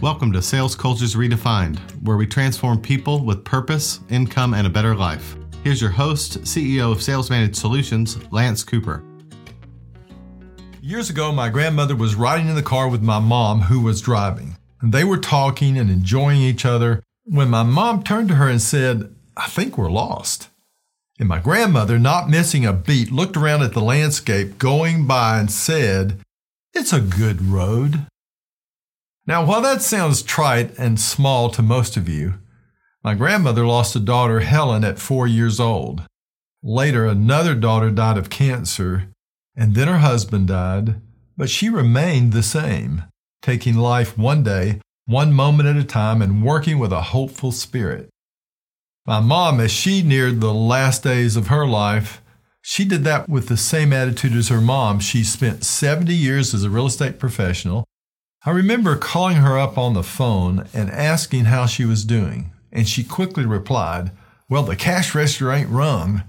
Welcome to Sales Cultures Redefined, where we transform people with purpose, income, and a better life. Here's your host, CEO of Sales Managed Solutions, Lance Cooper. Years ago, my grandmother was riding in the car with my mom, who was driving. They were talking and enjoying each other when my mom turned to her and said, I think we're lost. And my grandmother, not missing a beat, looked around at the landscape going by and said, It's a good road. Now, while that sounds trite and small to most of you, my grandmother lost a daughter, Helen, at four years old. Later, another daughter died of cancer, and then her husband died, but she remained the same, taking life one day, one moment at a time, and working with a hopeful spirit. My mom, as she neared the last days of her life, she did that with the same attitude as her mom. She spent 70 years as a real estate professional. I remember calling her up on the phone and asking how she was doing, and she quickly replied, Well, the cash register ain't rung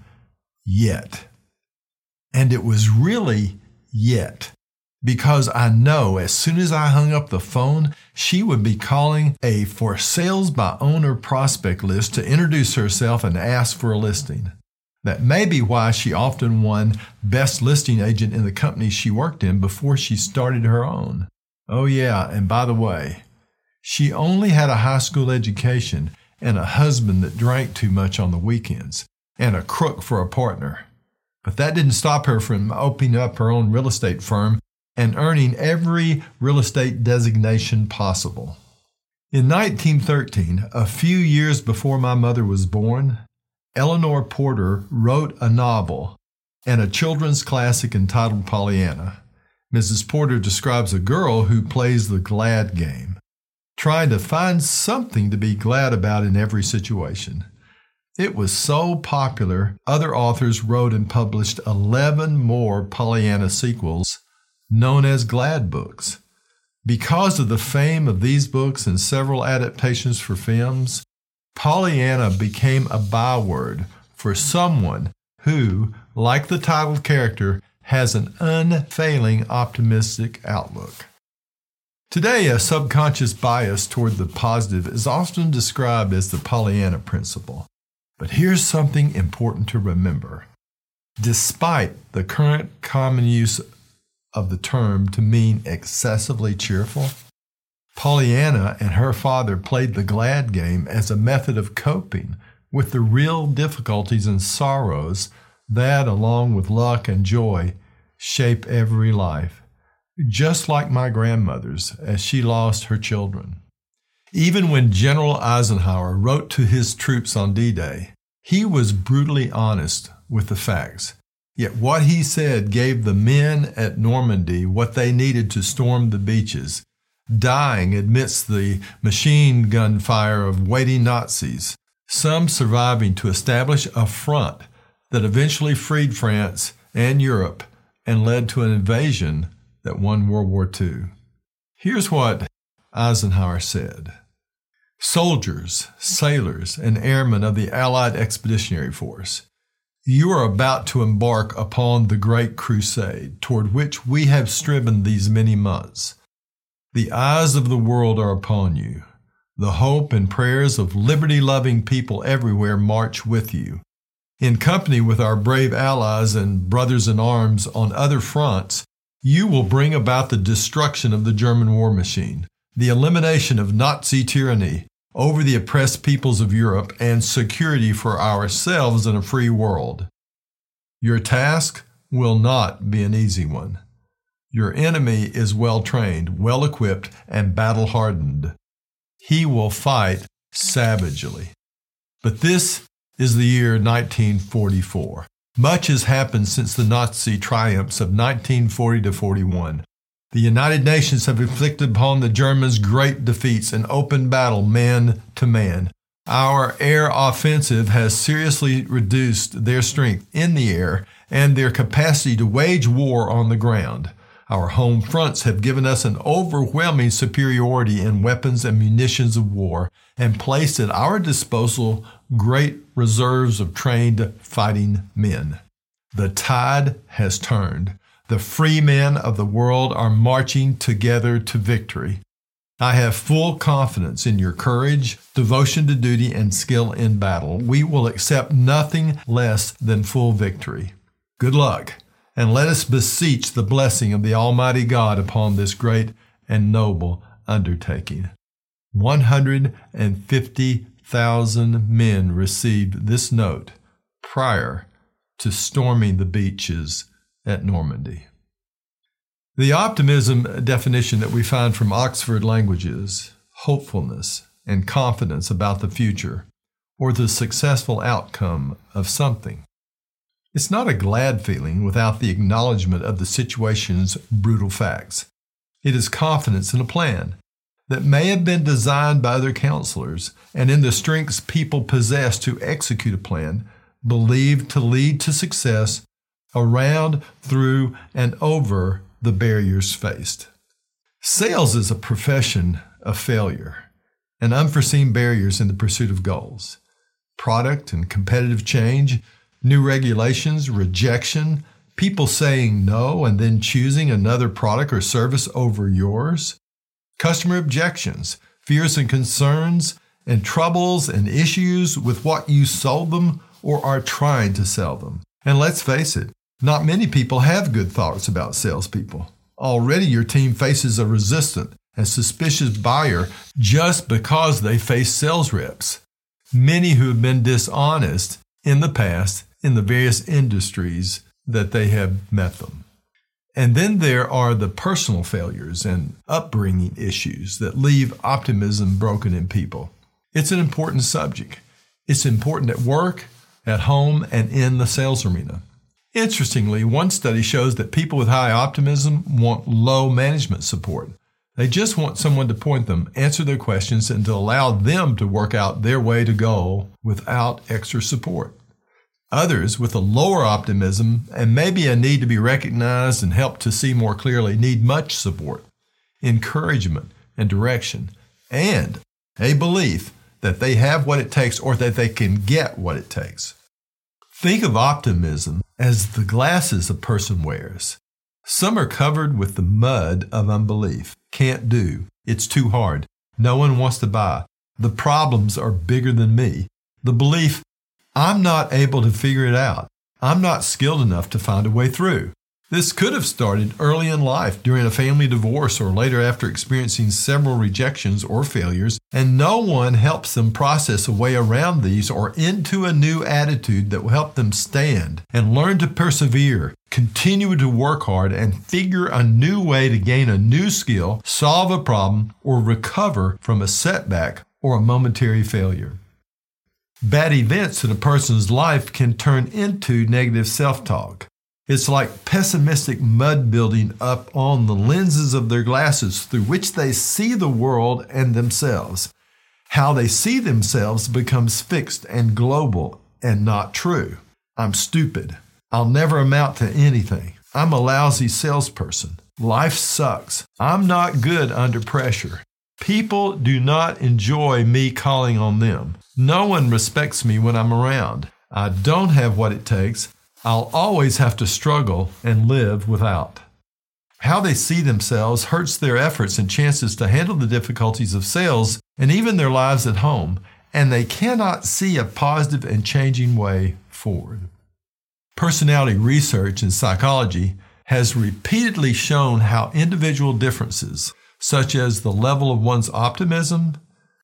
yet. And it was really yet because I know as soon as I hung up the phone, she would be calling a for sales by owner prospect list to introduce herself and ask for a listing. That may be why she often won best listing agent in the company she worked in before she started her own. Oh, yeah, and by the way, she only had a high school education and a husband that drank too much on the weekends and a crook for a partner. But that didn't stop her from opening up her own real estate firm and earning every real estate designation possible. In 1913, a few years before my mother was born, Eleanor Porter wrote a novel and a children's classic entitled Pollyanna. Mrs. Porter describes a girl who plays the glad game, trying to find something to be glad about in every situation. It was so popular, other authors wrote and published 11 more Pollyanna sequels known as Glad Books. Because of the fame of these books and several adaptations for films, Pollyanna became a byword for someone who, like the title character, has an unfailing optimistic outlook. Today, a subconscious bias toward the positive is often described as the Pollyanna principle. But here's something important to remember. Despite the current common use of the term to mean excessively cheerful. Pollyanna and her father played the glad game as a method of coping with the real difficulties and sorrows that, along with luck and joy, shape every life, just like my grandmother's as she lost her children. Even when General Eisenhower wrote to his troops on D Day, he was brutally honest with the facts. Yet what he said gave the men at Normandy what they needed to storm the beaches, dying amidst the machine gun fire of waiting Nazis, some surviving to establish a front that eventually freed France and Europe and led to an invasion that won World War II. Here's what Eisenhower said Soldiers, sailors, and airmen of the Allied Expeditionary Force you are about to embark upon the great crusade toward which we have striven these many months. The eyes of the world are upon you. The hope and prayers of liberty loving people everywhere march with you. In company with our brave allies and brothers in arms on other fronts, you will bring about the destruction of the German war machine, the elimination of Nazi tyranny, over the oppressed peoples of Europe and security for ourselves in a free world. Your task will not be an easy one. Your enemy is well trained, well equipped, and battle hardened. He will fight savagely. But this is the year 1944. Much has happened since the Nazi triumphs of 1940 to 41. The United Nations have inflicted upon the Germans great defeats in open battle, man to man. Our air offensive has seriously reduced their strength in the air and their capacity to wage war on the ground. Our home fronts have given us an overwhelming superiority in weapons and munitions of war and placed at our disposal great reserves of trained fighting men. The tide has turned. The free men of the world are marching together to victory. I have full confidence in your courage, devotion to duty, and skill in battle. We will accept nothing less than full victory. Good luck, and let us beseech the blessing of the Almighty God upon this great and noble undertaking. 150,000 men received this note prior to storming the beaches at Normandy. The optimism definition that we find from Oxford Languages hopefulness and confidence about the future or the successful outcome of something. It's not a glad feeling without the acknowledgement of the situation's brutal facts. It is confidence in a plan that may have been designed by other counselors and in the strengths people possess to execute a plan believed to lead to success around, through, and over the barriers faced. Sales is a profession of failure and unforeseen barriers in the pursuit of goals. Product and competitive change, new regulations, rejection, people saying no and then choosing another product or service over yours, customer objections, fears and concerns, and troubles and issues with what you sold them or are trying to sell them. And let's face it, not many people have good thoughts about salespeople. Already your team faces a resistant and suspicious buyer just because they face sales reps. Many who have been dishonest in the past in the various industries that they have met them. And then there are the personal failures and upbringing issues that leave optimism broken in people. It's an important subject. It's important at work, at home, and in the sales arena. Interestingly, one study shows that people with high optimism want low management support. They just want someone to point them, answer their questions, and to allow them to work out their way to goal without extra support. Others with a lower optimism and maybe a need to be recognized and helped to see more clearly need much support, encouragement, and direction, and a belief that they have what it takes or that they can get what it takes. Think of optimism as the glasses a person wears. Some are covered with the mud of unbelief. Can't do. It's too hard. No one wants to buy. The problems are bigger than me. The belief, I'm not able to figure it out. I'm not skilled enough to find a way through. This could have started early in life during a family divorce or later after experiencing several rejections or failures, and no one helps them process a way around these or into a new attitude that will help them stand and learn to persevere, continue to work hard, and figure a new way to gain a new skill, solve a problem, or recover from a setback or a momentary failure. Bad events in a person's life can turn into negative self talk. It's like pessimistic mud building up on the lenses of their glasses through which they see the world and themselves. How they see themselves becomes fixed and global and not true. I'm stupid. I'll never amount to anything. I'm a lousy salesperson. Life sucks. I'm not good under pressure. People do not enjoy me calling on them. No one respects me when I'm around. I don't have what it takes. I'll always have to struggle and live without. How they see themselves hurts their efforts and chances to handle the difficulties of sales and even their lives at home, and they cannot see a positive and changing way forward. Personality research in psychology has repeatedly shown how individual differences, such as the level of one's optimism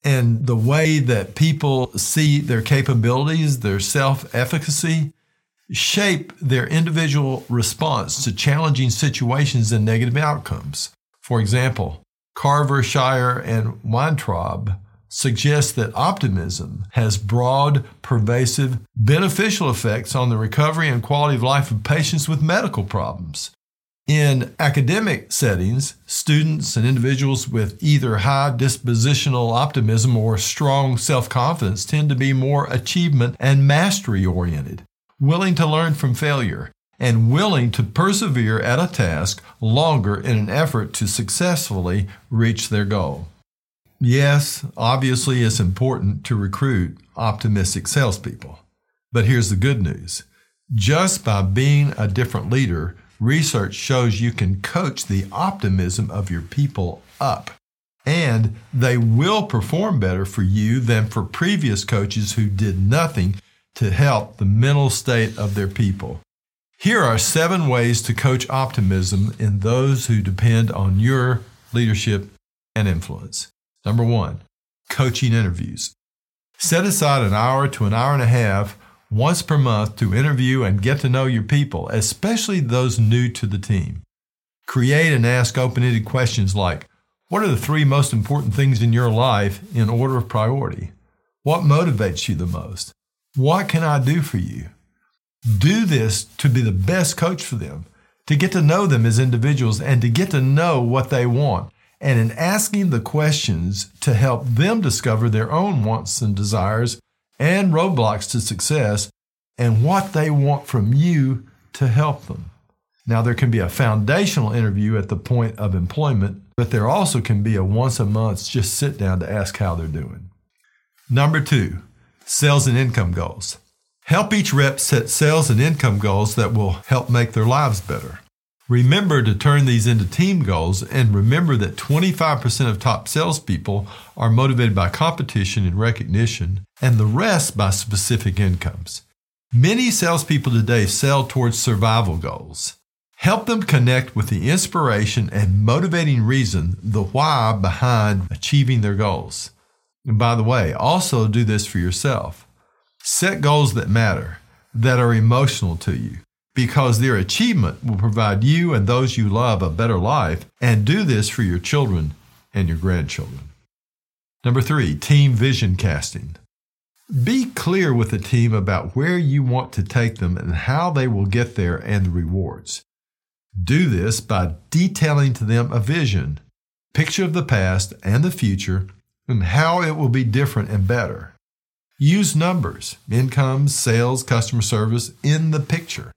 and the way that people see their capabilities, their self efficacy, shape their individual response to challenging situations and negative outcomes. For example, Carver, Scheier, and Weintraub suggest that optimism has broad, pervasive, beneficial effects on the recovery and quality of life of patients with medical problems. In academic settings, students and individuals with either high dispositional optimism or strong self confidence tend to be more achievement and mastery oriented willing to learn from failure, and willing to persevere at a task longer in an effort to successfully reach their goal. Yes, obviously, it's important to recruit optimistic salespeople. But here's the good news just by being a different leader, research shows you can coach the optimism of your people up. and they will perform better for you than for previous coaches who did nothing to help the mental state of their people. Here are seven ways to coach optimism in those who depend on your leadership and influence. Number one, coaching interviews. Set aside an hour to an hour and a half once per month to interview and get to know your people, especially those new to the team. Create and ask open ended questions like What are the three most important things in your life in order of priority? What motivates you the most? What can I do for you? Do this to be the best coach for them, to get to know them as individuals and to get to know what they want. And in asking the questions to help them discover their own wants and desires and roadblocks to success and what they want from you to help them. Now, there can be a foundational interview at the point of employment, but there also can be a once a month just sit down to ask how they're doing. Number two, sales and income goals. Help each rep set sales and income goals that will help make their lives better. Remember to turn these into team goals and remember that 25% of top salespeople are motivated by competition and recognition, and the rest by specific incomes. Many salespeople today sell towards survival goals. Help them connect with the inspiration and motivating reason, the why behind achieving their goals. And by the way, also do this for yourself. Set goals that matter, that are emotional to you because their achievement will provide you and those you love a better life, and do this for your children and your grandchildren. Number three, team vision casting. Be clear with the team about where you want to take them and how they will get there and the rewards. Do this by detailing to them a vision, picture of the past and the future, and how it will be different and better. Use numbers, income, sales, customer service in the picture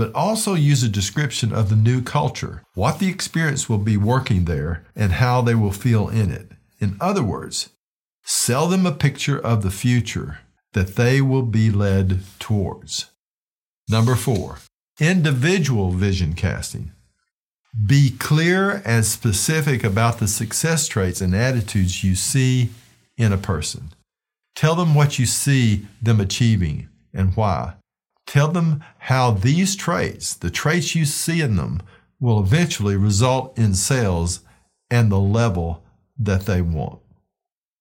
but also use a description of the new culture, what the experience will be working there, and how they will feel in it. In other words, sell them a picture of the future that they will be led towards. Number four, individual vision casting. Be clear and specific about the success traits and attitudes you see in a person. Tell them what you see them achieving and why. Tell them how these traits, the traits you see in them, will eventually result in sales and the level that they want.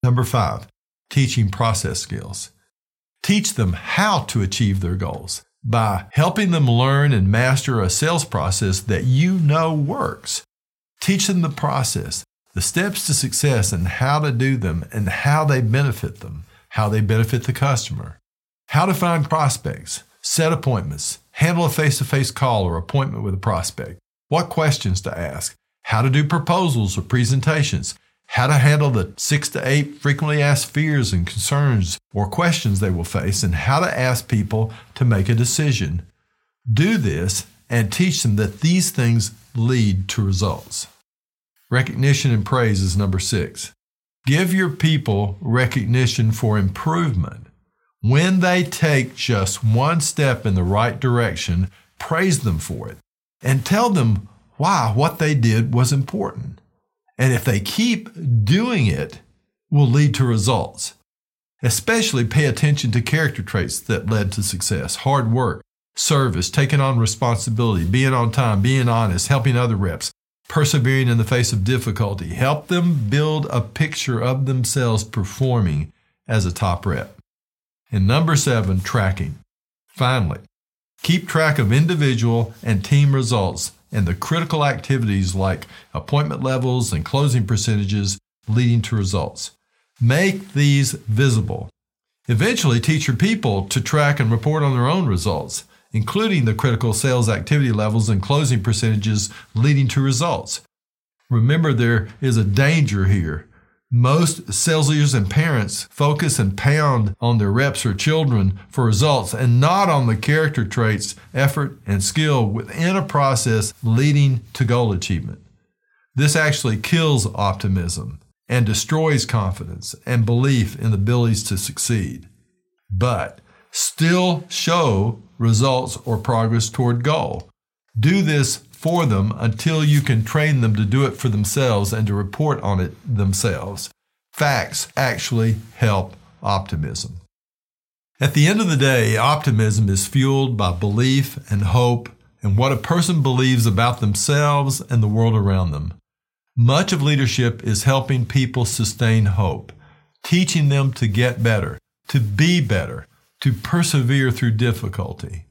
Number five, teaching process skills. Teach them how to achieve their goals by helping them learn and master a sales process that you know works. Teach them the process, the steps to success, and how to do them, and how they benefit them, how they benefit the customer, how to find prospects, set appointments, handle a face to face call or appointment with a prospect, what questions to ask, how to do proposals or presentations, how to handle the six to eight frequently asked fears and concerns or questions they will face, and how to ask people to make a decision. Do this and teach them that these things lead to results. Recognition and praise is number six. Give your people recognition for improvement. When they take just one step in the right direction, praise them for it and tell them why what they did was important. And if they keep doing it, will lead to results. Especially pay attention to character traits that led to success hard work, service, taking on responsibility, being on time, being honest, helping other reps, persevering in the face of difficulty. Help them build a picture of themselves performing as a top rep. And number seven, tracking. Finally, keep track of individual and team results and the critical activities like appointment levels and closing percentages leading to results. Make these visible. Eventually, teach your people to track and report on their own results, including the critical sales activity levels and closing percentages leading to results. Remember, there is a danger here most sales leaders and parents focus and pound on their reps or children for results and not on the character traits, effort, and skill within a process leading to goal achievement. This actually kills optimism and destroys confidence and belief in the abilities to succeed, but still show results or progress toward goal. Do this for them until you can train them to do it for themselves and to report on it themselves. Facts actually help optimism. At the end of the day, optimism is fueled by belief and hope and what a person believes about themselves and the world around them. Much of leadership is helping people sustain hope, teaching them to get better, to be better, to persevere through difficulty.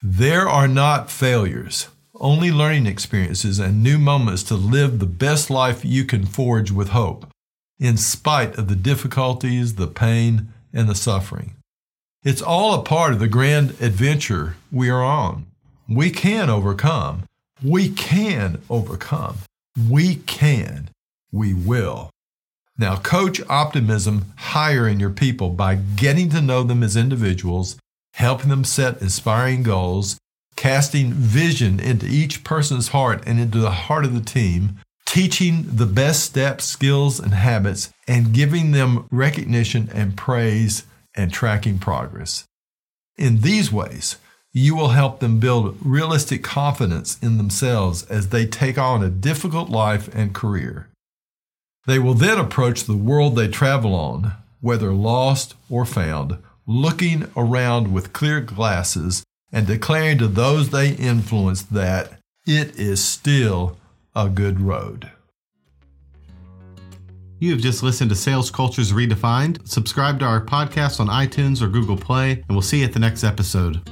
There are not failures, only learning experiences and new moments to live the best life you can forge with hope, in spite of the difficulties, the pain, and the suffering. It's all a part of the grand adventure we are on. We can overcome. We can overcome. We can. We will. Now, coach optimism higher in your people by getting to know them as individuals, helping them set inspiring goals, casting vision into each person's heart and into the heart of the team, teaching the best steps, skills, and habits, and giving them recognition and praise and tracking progress. In these ways, you will help them build realistic confidence in themselves as they take on a difficult life and career. They will then approach the world they travel on, whether lost or found, looking around with clear glasses and declaring to those they influence that it is still a good road. You have just listened to Sales Cultures Redefined. Subscribe to our podcast on iTunes or Google Play, and we'll see you at the next episode.